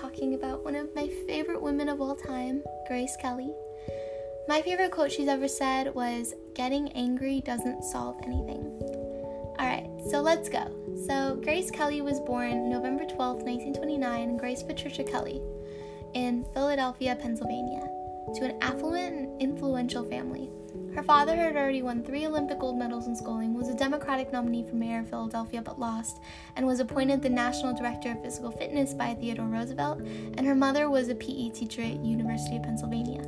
talking about one of my favorite women of all time, Grace Kelly. My favorite quote she's ever said was, Getting angry doesn't solve anything. Alright, so let's go. So, Grace Kelly was born November 12, 1929, Grace Patricia Kelly, in Philadelphia, Pennsylvania, to an affluent and influential family. Her father had already won three Olympic gold medals in sculling, was a Democratic nominee for mayor of Philadelphia but lost, and was appointed the National Director of Physical Fitness by Theodore Roosevelt, and her mother was a PE teacher at University of Pennsylvania.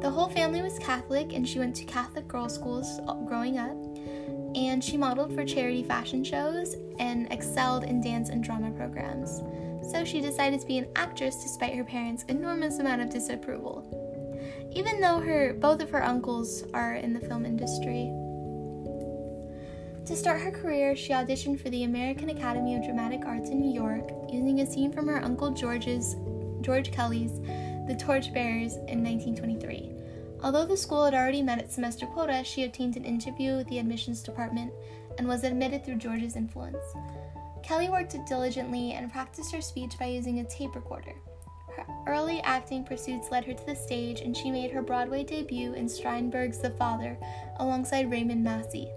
The whole family was Catholic, and she went to Catholic girls' schools uh, growing up, and she modeled for charity fashion shows and excelled in dance and drama programs. So she decided to be an actress despite her parents' enormous amount of disapproval even though her both of her uncles are in the film industry. To start her career, she auditioned for the American Academy of Dramatic Arts in New York, using a scene from her uncle George's George Kelly's The Torchbearers in 1923. Although the school had already met its semester quota, she obtained an interview with the admissions department and was admitted through George's influence. Kelly worked diligently and practiced her speech by using a tape recorder. Her early acting pursuits led her to the stage, and she made her Broadway debut in Strindberg's The Father alongside Raymond Massey.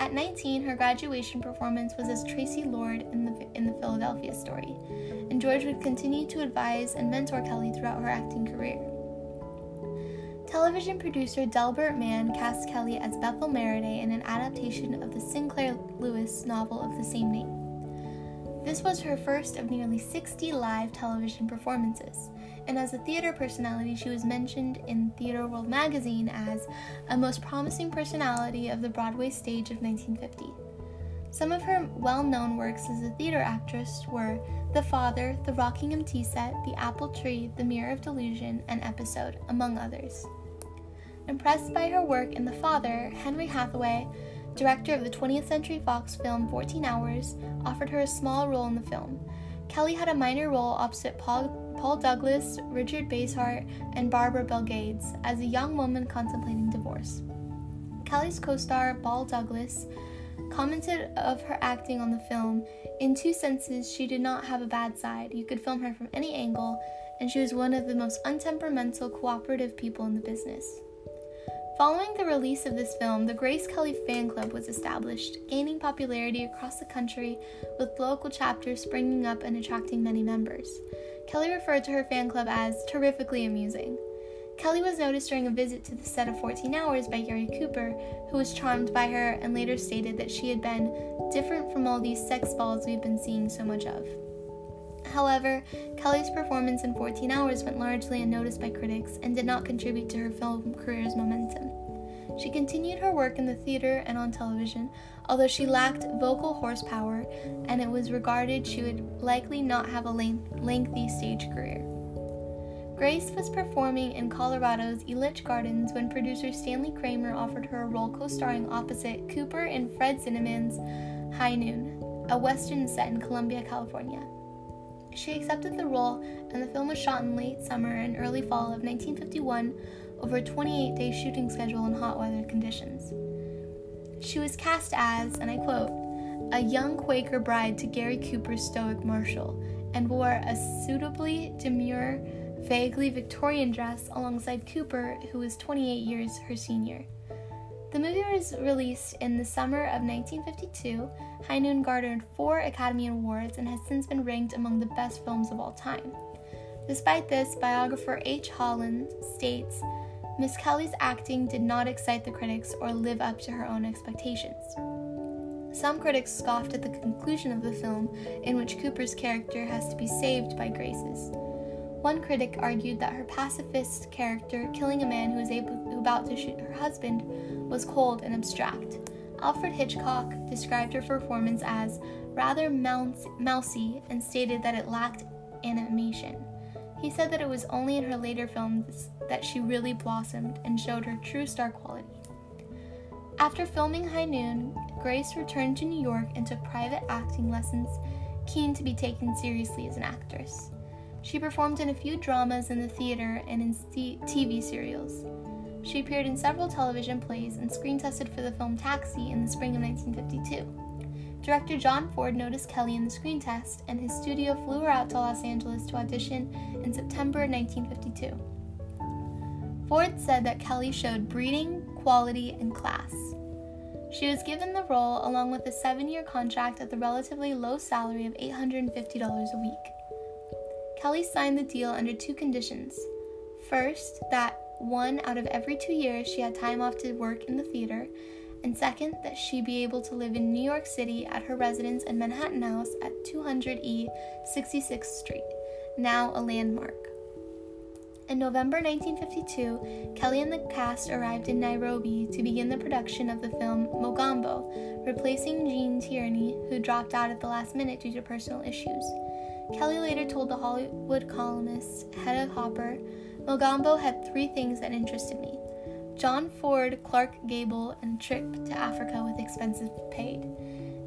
At 19, her graduation performance was as Tracy Lord in the, in the Philadelphia story, and George would continue to advise and mentor Kelly throughout her acting career. Television producer Delbert Mann cast Kelly as Bethel Merriday in an adaptation of the Sinclair Lewis novel of the same name. This was her first of nearly 60 live television performances, and as a theater personality, she was mentioned in Theater World magazine as a most promising personality of the Broadway stage of 1950. Some of her well known works as a theater actress were The Father, The Rockingham Tea Set, The Apple Tree, The Mirror of Delusion, and Episode, among others. Impressed by her work in The Father, Henry Hathaway director of the 20th Century Fox film 14 Hours, offered her a small role in the film. Kelly had a minor role opposite Paul, Paul Douglas, Richard Basehart, and Barbara Bel Geddes as a young woman contemplating divorce. Kelly's co star, Paul Douglas, commented of her acting on the film in two senses she did not have a bad side. You could film her from any angle, and she was one of the most untemperamental, cooperative people in the business. Following the release of this film, the Grace Kelly Fan Club was established, gaining popularity across the country, with local chapters springing up and attracting many members. Kelly referred to her fan club as terrifically amusing. Kelly was noticed during a visit to the set of 14 Hours by Gary Cooper, who was charmed by her and later stated that she had been different from all these sex balls we've been seeing so much of. However, Kelly's performance in 14 Hours went largely unnoticed by critics and did not contribute to her film career's momentum. She continued her work in the theater and on television, although she lacked vocal horsepower and it was regarded she would likely not have a lengthy stage career. Grace was performing in Colorado's Elitch Gardens when producer Stanley Kramer offered her a role co starring opposite Cooper in Fred Zinnemann's High Noon, a western set in Columbia, California. She accepted the role, and the film was shot in late summer and early fall of 1951 over a 28 day shooting schedule in hot weather conditions. She was cast as, and I quote, a young Quaker bride to Gary Cooper's stoic Marshall, and wore a suitably demure, vaguely Victorian dress alongside Cooper, who was 28 years her senior. The movie was released in the summer of 1952. High Noon garnered four Academy Awards and has since been ranked among the best films of all time. Despite this, biographer H. Holland states Miss Kelly's acting did not excite the critics or live up to her own expectations. Some critics scoffed at the conclusion of the film, in which Cooper's character has to be saved by Grace's. One critic argued that her pacifist character, killing a man who was able, about to shoot her husband, was cold and abstract. Alfred Hitchcock described her performance as rather mousy and stated that it lacked animation. He said that it was only in her later films that she really blossomed and showed her true star quality. After filming High Noon, Grace returned to New York and took private acting lessons, keen to be taken seriously as an actress. She performed in a few dramas in the theater and in TV serials. She appeared in several television plays and screen tested for the film Taxi in the spring of 1952. Director John Ford noticed Kelly in the screen test, and his studio flew her out to Los Angeles to audition in September 1952. Ford said that Kelly showed breeding, quality, and class. She was given the role along with a seven year contract at the relatively low salary of $850 a week. Kelly signed the deal under two conditions. First, that one out of every two years she had time off to work in the theater, and second, that she be able to live in New York City at her residence in Manhattan House at 200E 66th Street, now a landmark. In November 1952, Kelly and the cast arrived in Nairobi to begin the production of the film Mogambo, replacing Gene Tierney, who dropped out at the last minute due to personal issues. Kelly later told the Hollywood columnist Hedda Hopper, Mogambo had three things that interested me John Ford, Clark Gable, and trip to Africa with expenses paid.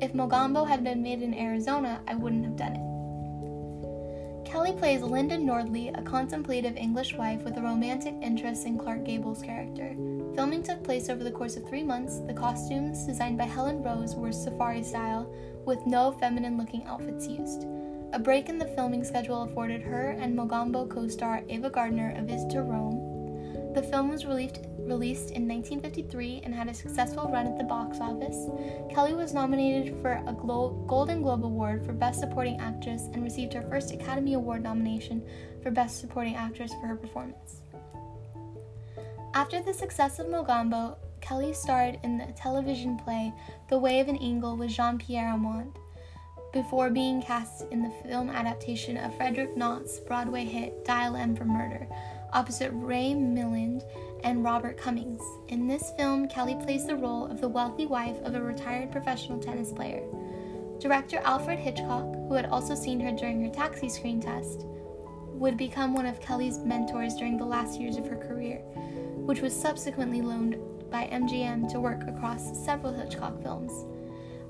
If Mogambo had been made in Arizona, I wouldn't have done it. Kelly plays Linda Nordley, a contemplative English wife with a romantic interest in Clark Gable's character. Filming took place over the course of three months. The costumes, designed by Helen Rose, were safari style, with no feminine looking outfits used. A break in the filming schedule afforded her and Mogambo co star Ava Gardner a visit to Rome. The film was released released in 1953 and had a successful run at the box office, Kelly was nominated for a Glo- Golden Globe Award for Best Supporting Actress and received her first Academy Award nomination for Best Supporting Actress for her performance. After the success of Mogambo, Kelly starred in the television play The Way of an Eagle with Jean Pierre Aumont before being cast in the film adaptation of Frederick Knott's Broadway hit Dial M for Murder, opposite Ray Milland and Robert Cummings. In this film, Kelly plays the role of the wealthy wife of a retired professional tennis player. Director Alfred Hitchcock, who had also seen her during her taxi screen test, would become one of Kelly's mentors during the last years of her career, which was subsequently loaned by MGM to work across several Hitchcock films,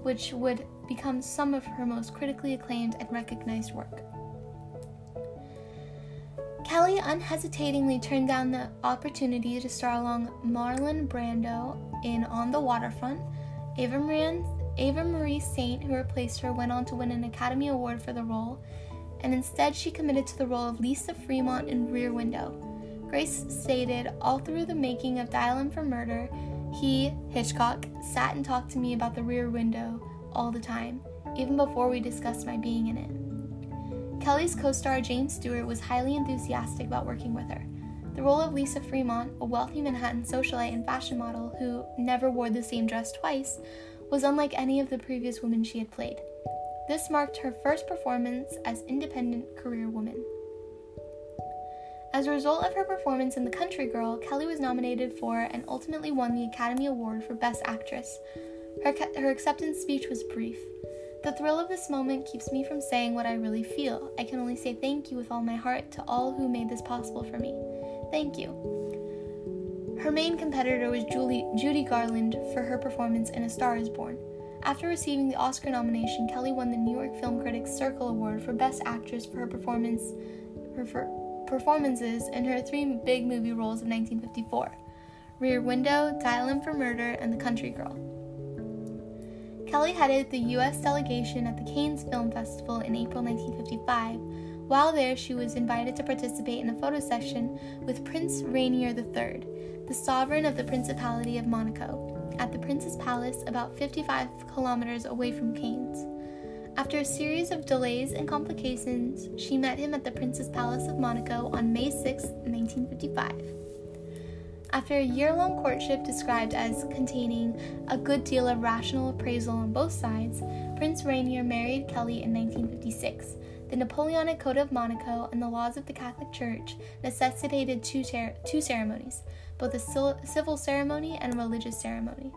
which would become some of her most critically acclaimed and recognized work. Kelly unhesitatingly turned down the opportunity to star along Marlon Brando in On the Waterfront. Ava Marie, Ava Marie Saint, who replaced her, went on to win an Academy Award for the role, and instead she committed to the role of Lisa Fremont in Rear Window. Grace stated, All through the making of Dial M for Murder, he, Hitchcock, sat and talked to me about the rear window all the time, even before we discussed my being in it. Kelly's co star James Stewart was highly enthusiastic about working with her. The role of Lisa Fremont, a wealthy Manhattan socialite and fashion model who never wore the same dress twice, was unlike any of the previous women she had played. This marked her first performance as independent career woman. As a result of her performance in The Country Girl, Kelly was nominated for and ultimately won the Academy Award for Best Actress. Her, her acceptance speech was brief. The thrill of this moment keeps me from saying what I really feel. I can only say thank you with all my heart to all who made this possible for me. Thank you. Her main competitor was Julie, Judy Garland for her performance in A Star is Born. After receiving the Oscar nomination, Kelly won the New York Film Critics Circle Award for Best Actress for her performance for performances in her three big movie roles of 1954 Rear Window, Dial M for Murder, and The Country Girl. Kelly headed the U.S. delegation at the Cannes Film Festival in April 1955. While there, she was invited to participate in a photo session with Prince Rainier III, the sovereign of the Principality of Monaco, at the Prince's Palace about 55 kilometers away from Cannes. After a series of delays and complications, she met him at the Prince's Palace of Monaco on May 6, 1955. After a year long courtship described as containing a good deal of rational appraisal on both sides, Prince Rainier married Kelly in 1956. The Napoleonic Code of Monaco and the laws of the Catholic Church necessitated two, ter- two ceremonies, both a civil ceremony and a religious ceremony.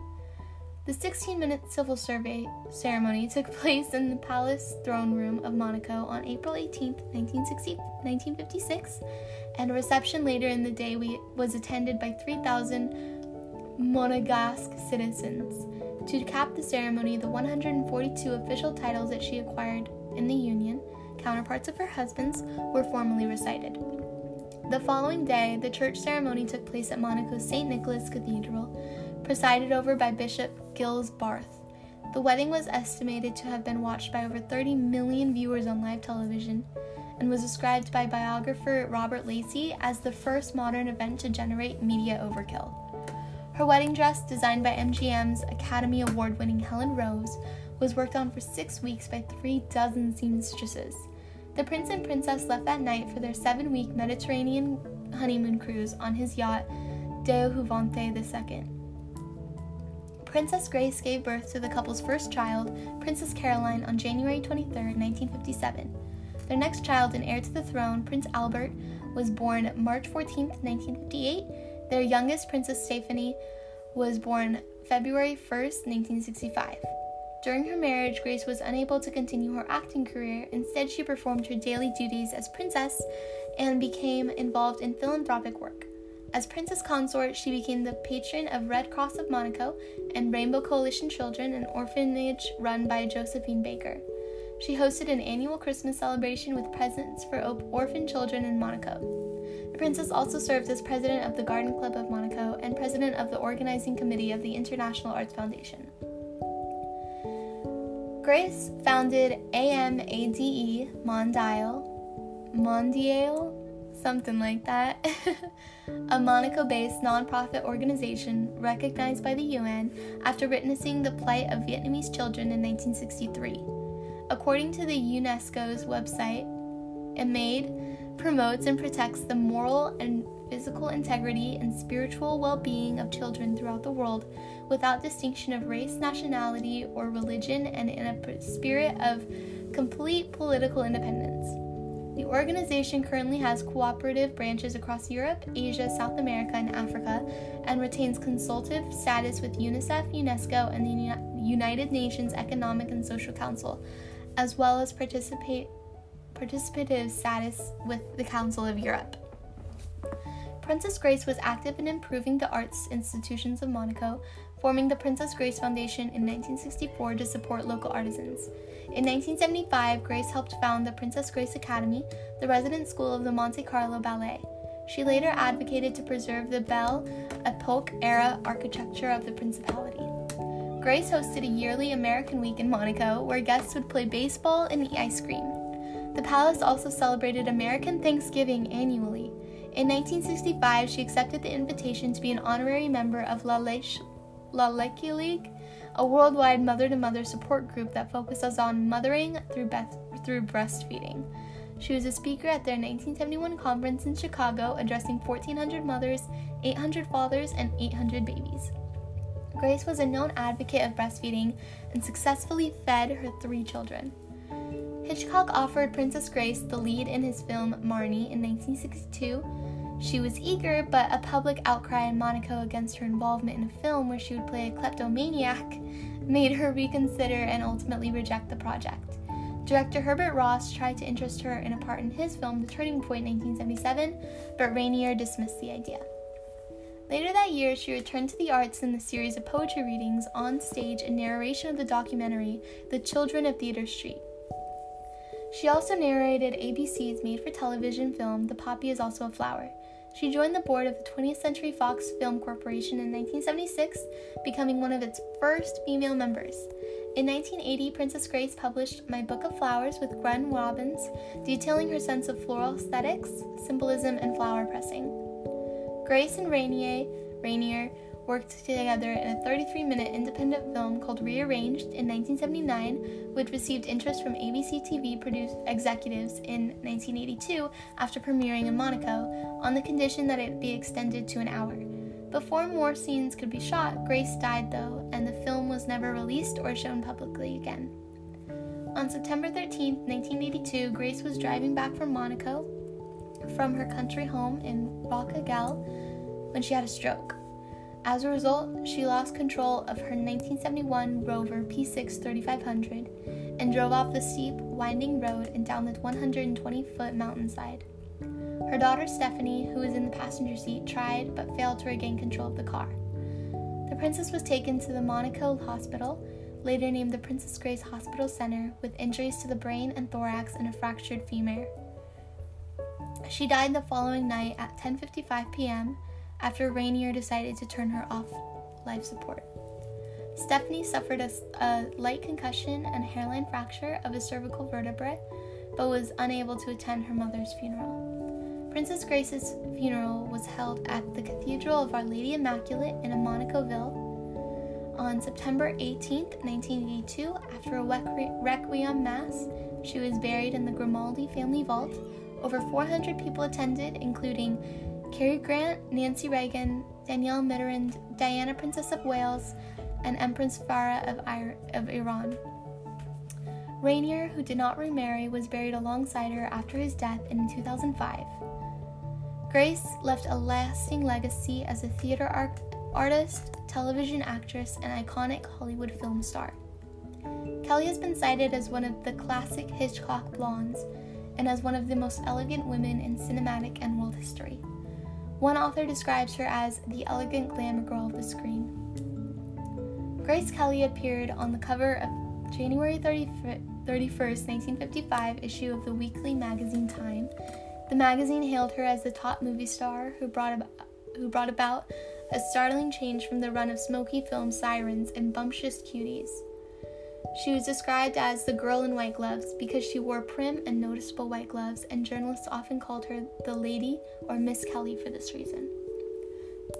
The 16 minute civil survey ceremony took place in the palace throne room of Monaco on April 18, 1956, and a reception later in the day was attended by 3,000 Monegasque citizens. To cap the ceremony, the 142 official titles that she acquired in the Union, counterparts of her husband's, were formally recited. The following day, the church ceremony took place at Monaco's St. Nicholas Cathedral presided over by Bishop Gilles Barthe. The wedding was estimated to have been watched by over 30 million viewers on live television and was described by biographer Robert Lacey as the first modern event to generate media overkill. Her wedding dress, designed by MGM's Academy Award winning Helen Rose, was worked on for six weeks by three dozen seamstresses. The prince and princess left that night for their seven week Mediterranean honeymoon cruise on his yacht Deo Juvante II. Princess Grace gave birth to the couple's first child, Princess Caroline, on January 23, 1957. Their next child and heir to the throne, Prince Albert, was born March 14, 1958. Their youngest, Princess Stephanie, was born February 1, 1965. During her marriage, Grace was unable to continue her acting career. Instead, she performed her daily duties as princess and became involved in philanthropic work. As princess consort, she became the patron of Red Cross of Monaco and Rainbow Coalition Children, an orphanage run by Josephine Baker. She hosted an annual Christmas celebration with presents for orphan children in Monaco. The princess also served as president of the Garden Club of Monaco and president of the organizing committee of the International Arts Foundation. Grace founded AMADE Mondial, Mondial, something like that, a Monaco based nonprofit organization recognized by the UN after witnessing the plight of Vietnamese children in 1963. According to the UNESCO's website, AMADE promotes and protects the moral and physical integrity and spiritual well being of children throughout the world without distinction of race, nationality, or religion, and in a spirit of complete political independence. The organization currently has cooperative branches across Europe, Asia, South America, and Africa, and retains consultative status with UNICEF, UNESCO, and the United Nations Economic and Social Council, as well as participate, participative status with the Council of Europe. Princess Grace was active in improving the arts institutions of Monaco, forming the Princess Grace Foundation in 1964 to support local artisans. In 1975, Grace helped found the Princess Grace Academy, the resident school of the Monte Carlo Ballet. She later advocated to preserve the Belle Epoque era architecture of the principality. Grace hosted a yearly American Week in Monaco where guests would play baseball and eat ice cream. The palace also celebrated American Thanksgiving annually. In 1965, she accepted the invitation to be an honorary member of La, Leche, La Leche League, a worldwide mother to mother support group that focuses on mothering through, through breastfeeding. She was a speaker at their 1971 conference in Chicago, addressing 1,400 mothers, 800 fathers, and 800 babies. Grace was a known advocate of breastfeeding and successfully fed her three children. Hitchcock offered Princess Grace the lead in his film Marnie in 1962. She was eager, but a public outcry in Monaco against her involvement in a film where she would play a kleptomaniac made her reconsider and ultimately reject the project. Director Herbert Ross tried to interest her in a part in his film The Turning Point 1977, but Rainier dismissed the idea. Later that year, she returned to the arts in the series of poetry readings on stage and narration of the documentary The Children of Theater Street. She also narrated ABC's made for television film The Poppy is Also a Flower. She joined the board of the 20th Century Fox Film Corporation in 1976, becoming one of its first female members. In 1980, Princess Grace published My Book of Flowers with Gwen Robyns, detailing her sense of floral aesthetics, symbolism, and flower pressing. Grace and Rainier, Rainier worked together in a 33 minute independent film called Rearranged in 1979, which received interest from ABC TV executives in 1982 after premiering in Monaco, on the condition that it be extended to an hour. Before more scenes could be shot, Grace died though, and the film was never released or shown publicly again. On September 13, 1982, Grace was driving back from Monaco from her country home in Roc Agel when she had a stroke. As a result, she lost control of her 1971 Rover P6 3500 and drove off the steep, winding road and down the 120 foot mountainside. Her daughter Stephanie, who was in the passenger seat, tried but failed to regain control of the car. The princess was taken to the Monaco hospital, later named the Princess Grace Hospital Center, with injuries to the brain and thorax and a fractured femur. She died the following night at 10:55 p.m after Rainier decided to turn her off life support. Stephanie suffered a, a light concussion and hairline fracture of a cervical vertebrae, but was unable to attend her mother's funeral. Princess Grace's funeral was held at the Cathedral of Our Lady Immaculate in Monaco-Ville on September 18, 1982. After a requiem mass, she was buried in the Grimaldi family vault. Over 400 people attended, including Cary Grant, Nancy Reagan, Danielle Mitterrand, Diana, Princess of Wales, and Empress Farah of, of Iran. Rainier, who did not remarry, was buried alongside her after his death in 2005. Grace left a lasting legacy as a theater art- artist, television actress, and iconic Hollywood film star. Kelly has been cited as one of the classic Hitchcock blondes and as one of the most elegant women in cinematic and world history. One author describes her as the elegant glamour girl of the screen. Grace Kelly appeared on the cover of January 31st, 1955 issue of the weekly magazine Time. The magazine hailed her as the top movie star who brought about, who brought about a startling change from the run of smoky film sirens and bumptious cuties. She was described as the girl in white gloves because she wore prim and noticeable white gloves, and journalists often called her the Lady or Miss Kelly for this reason.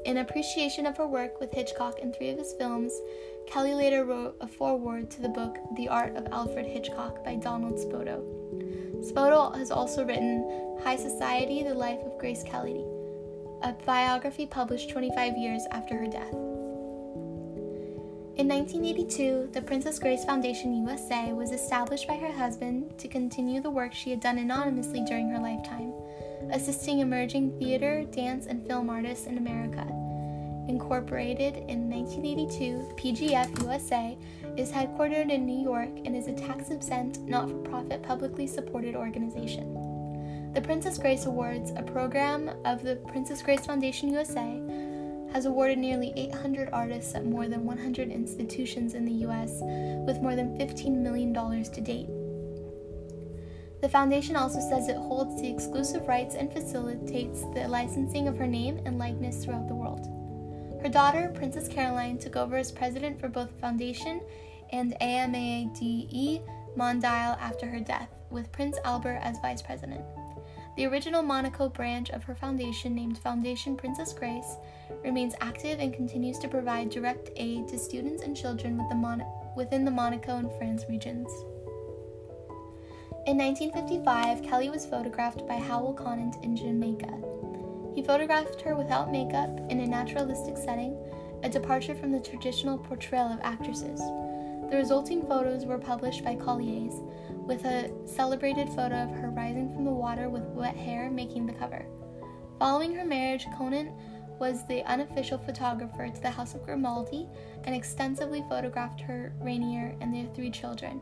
In appreciation of her work with Hitchcock in three of his films, Kelly later wrote a foreword to the book The Art of Alfred Hitchcock by Donald Spoto. Spoto has also written High Society The Life of Grace Kelly, a biography published 25 years after her death. In 1982, the Princess Grace Foundation USA was established by her husband to continue the work she had done anonymously during her lifetime, assisting emerging theater, dance, and film artists in America. Incorporated in 1982, PGF USA is headquartered in New York and is a tax exempt, not for profit, publicly supported organization. The Princess Grace Awards, a program of the Princess Grace Foundation USA, has awarded nearly 800 artists at more than 100 institutions in the U.S., with more than $15 million to date. The foundation also says it holds the exclusive rights and facilitates the licensing of her name and likeness throughout the world. Her daughter, Princess Caroline, took over as president for both foundation and AMADE Mondial after her death, with Prince Albert as vice president. The original Monaco branch of her foundation, named Foundation Princess Grace, remains active and continues to provide direct aid to students and children with the Mon- within the Monaco and France regions. In 1955, Kelly was photographed by Howell Conant in Jamaica. He photographed her without makeup in a naturalistic setting, a departure from the traditional portrayal of actresses. The resulting photos were published by Collier's, with a celebrated photo of her rising from the water with wet hair making the cover. Following her marriage, Conant was the unofficial photographer to the House of Grimaldi and extensively photographed her, Rainier, and their three children.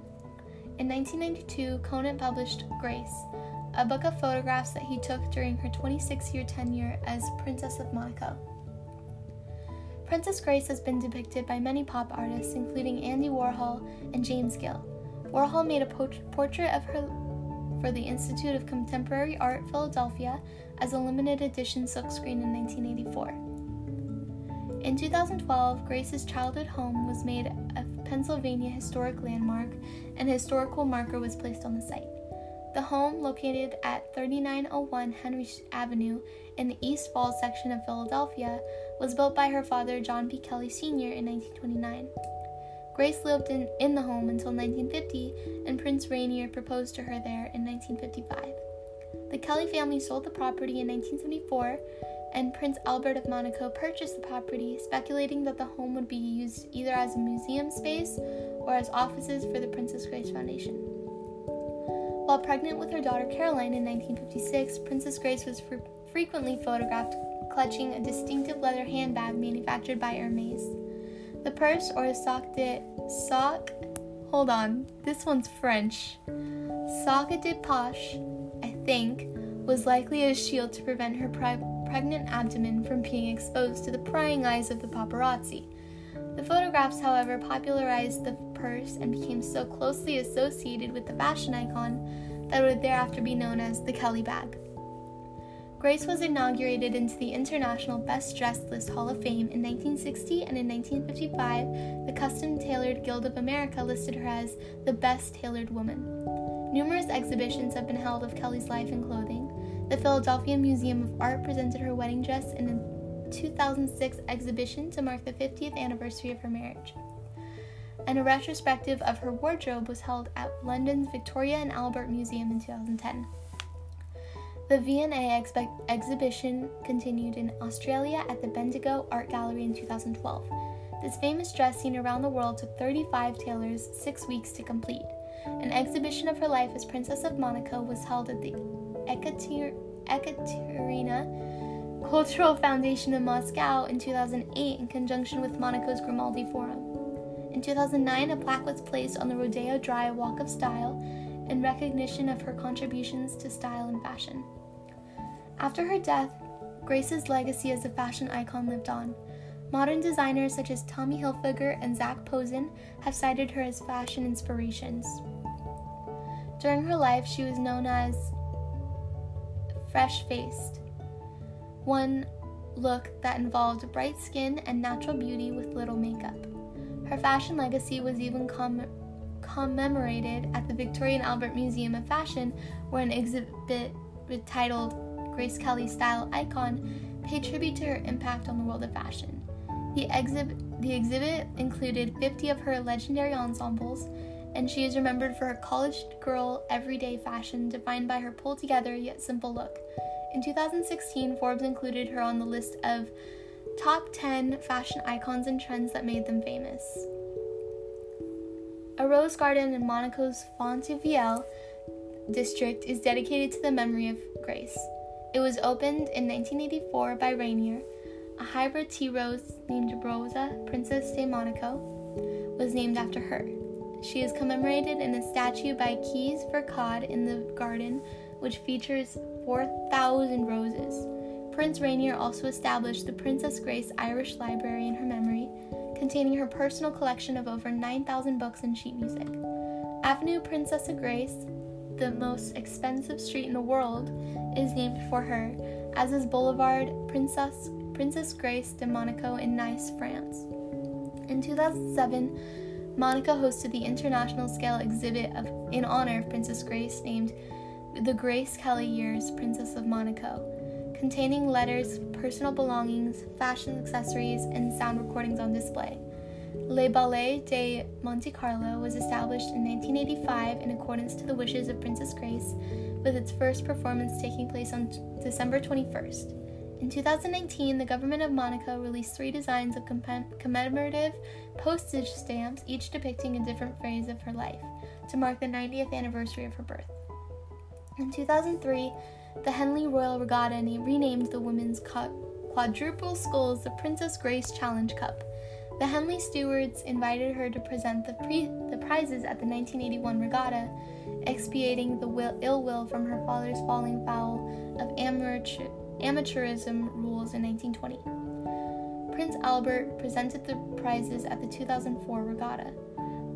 In 1992, Conant published Grace, a book of photographs that he took during her 26 year tenure as Princess of Monaco. Princess Grace has been depicted by many pop artists, including Andy Warhol and James Gill. Warhol made a portrait of her for the Institute of Contemporary Art, Philadelphia, as a limited edition silkscreen in 1984. In 2012, Grace's childhood home was made a Pennsylvania historic landmark, and a historical marker was placed on the site. The home, located at 3901 Henry Avenue in the East Falls section of Philadelphia, was built by her father, John P. Kelly Sr., in 1929. Grace lived in, in the home until 1950, and Prince Rainier proposed to her there in 1955. The Kelly family sold the property in 1974, and Prince Albert of Monaco purchased the property, speculating that the home would be used either as a museum space or as offices for the Princess Grace Foundation. While pregnant with her daughter Caroline in 1956, Princess Grace was fr- frequently photographed clutching a distinctive leather handbag manufactured by Hermes. The purse or sac de sac. Hold on, this one's French. Sac de poche, I think, was likely a shield to prevent her pre- pregnant abdomen from being exposed to the prying eyes of the paparazzi. The photographs, however, popularized the purse and became so closely associated with the fashion icon that it would thereafter be known as the Kelly bag. Grace was inaugurated into the International Best Dressed List Hall of Fame in 1960 and in 1955, the Custom Tailored Guild of America listed her as the best tailored woman. Numerous exhibitions have been held of Kelly's life and clothing. The Philadelphia Museum of Art presented her wedding dress in a 2006 exhibition to mark the 50th anniversary of her marriage. And a retrospective of her wardrobe was held at London's Victoria and Albert Museum in 2010. The V&A expe- exhibition continued in Australia at the Bendigo Art Gallery in 2012. This famous dress, seen around the world, took 35 tailors six weeks to complete. An exhibition of her life as Princess of Monaco was held at the Ekater- Ekaterina Cultural Foundation in Moscow in 2008 in conjunction with Monaco's Grimaldi Forum. In 2009, a plaque was placed on the Rodeo Drive Walk of Style in recognition of her contributions to style and fashion. After her death, Grace's legacy as a fashion icon lived on. Modern designers such as Tommy Hilfiger and Zac Posen have cited her as fashion inspirations. During her life, she was known as fresh faced, one look that involved bright skin and natural beauty with little makeup. Her fashion legacy was even com- commemorated at the Victoria and Albert Museum of Fashion, where an exhibit titled Grace Kelly Style Icon paid tribute to her impact on the world of fashion. The, exhib- the exhibit included 50 of her legendary ensembles, and she is remembered for her college girl everyday fashion defined by her pulled together yet simple look. In 2016, Forbes included her on the list of top 10 fashion icons and trends that made them famous. A rose garden in Monaco's Fontainebleau district is dedicated to the memory of Grace. It was opened in 1984 by Rainier. A hybrid tea rose named Rosa, Princess de Monaco, was named after her. She is commemorated in a statue by Kees Verkade in the garden, which features 4,000 roses. Prince Rainier also established the Princess Grace Irish Library in her memory, containing her personal collection of over 9,000 books and sheet music. Avenue Princessa Grace, the most expensive street in the world, is named for her, as is Boulevard Princess, Princess Grace de Monaco in Nice, France. In 2007, Monaco hosted the international scale exhibit of, in honor of Princess Grace named The Grace Kelly Years Princess of Monaco, containing letters, personal belongings, fashion accessories, and sound recordings on display. Le Ballet de Monte Carlo was established in 1985 in accordance to the wishes of Princess Grace, with its first performance taking place on December 21st. In 2019, the government of Monaco released three designs of commemorative postage stamps, each depicting a different phase of her life, to mark the 90th anniversary of her birth. In 2003, the Henley Royal Regatta renamed the women's quadruple sculls the Princess Grace Challenge Cup. The Henley stewards invited her to present the, pre- the prizes at the 1981 regatta, expiating the will- ill will from her father's falling foul of amateur- amateurism rules in 1920. Prince Albert presented the prizes at the 2004 regatta.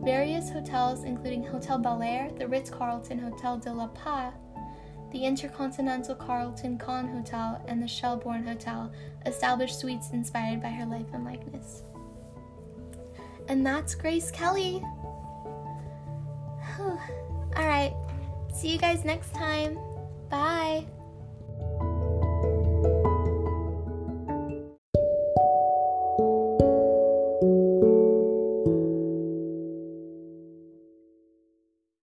Various hotels, including Hotel Bel Air, the Ritz Carlton Hotel de la Paix, the Intercontinental Carlton Cannes Hotel, and the Shelbourne Hotel, established suites inspired by her life and likeness. And that's Grace Kelly. All right. See you guys next time.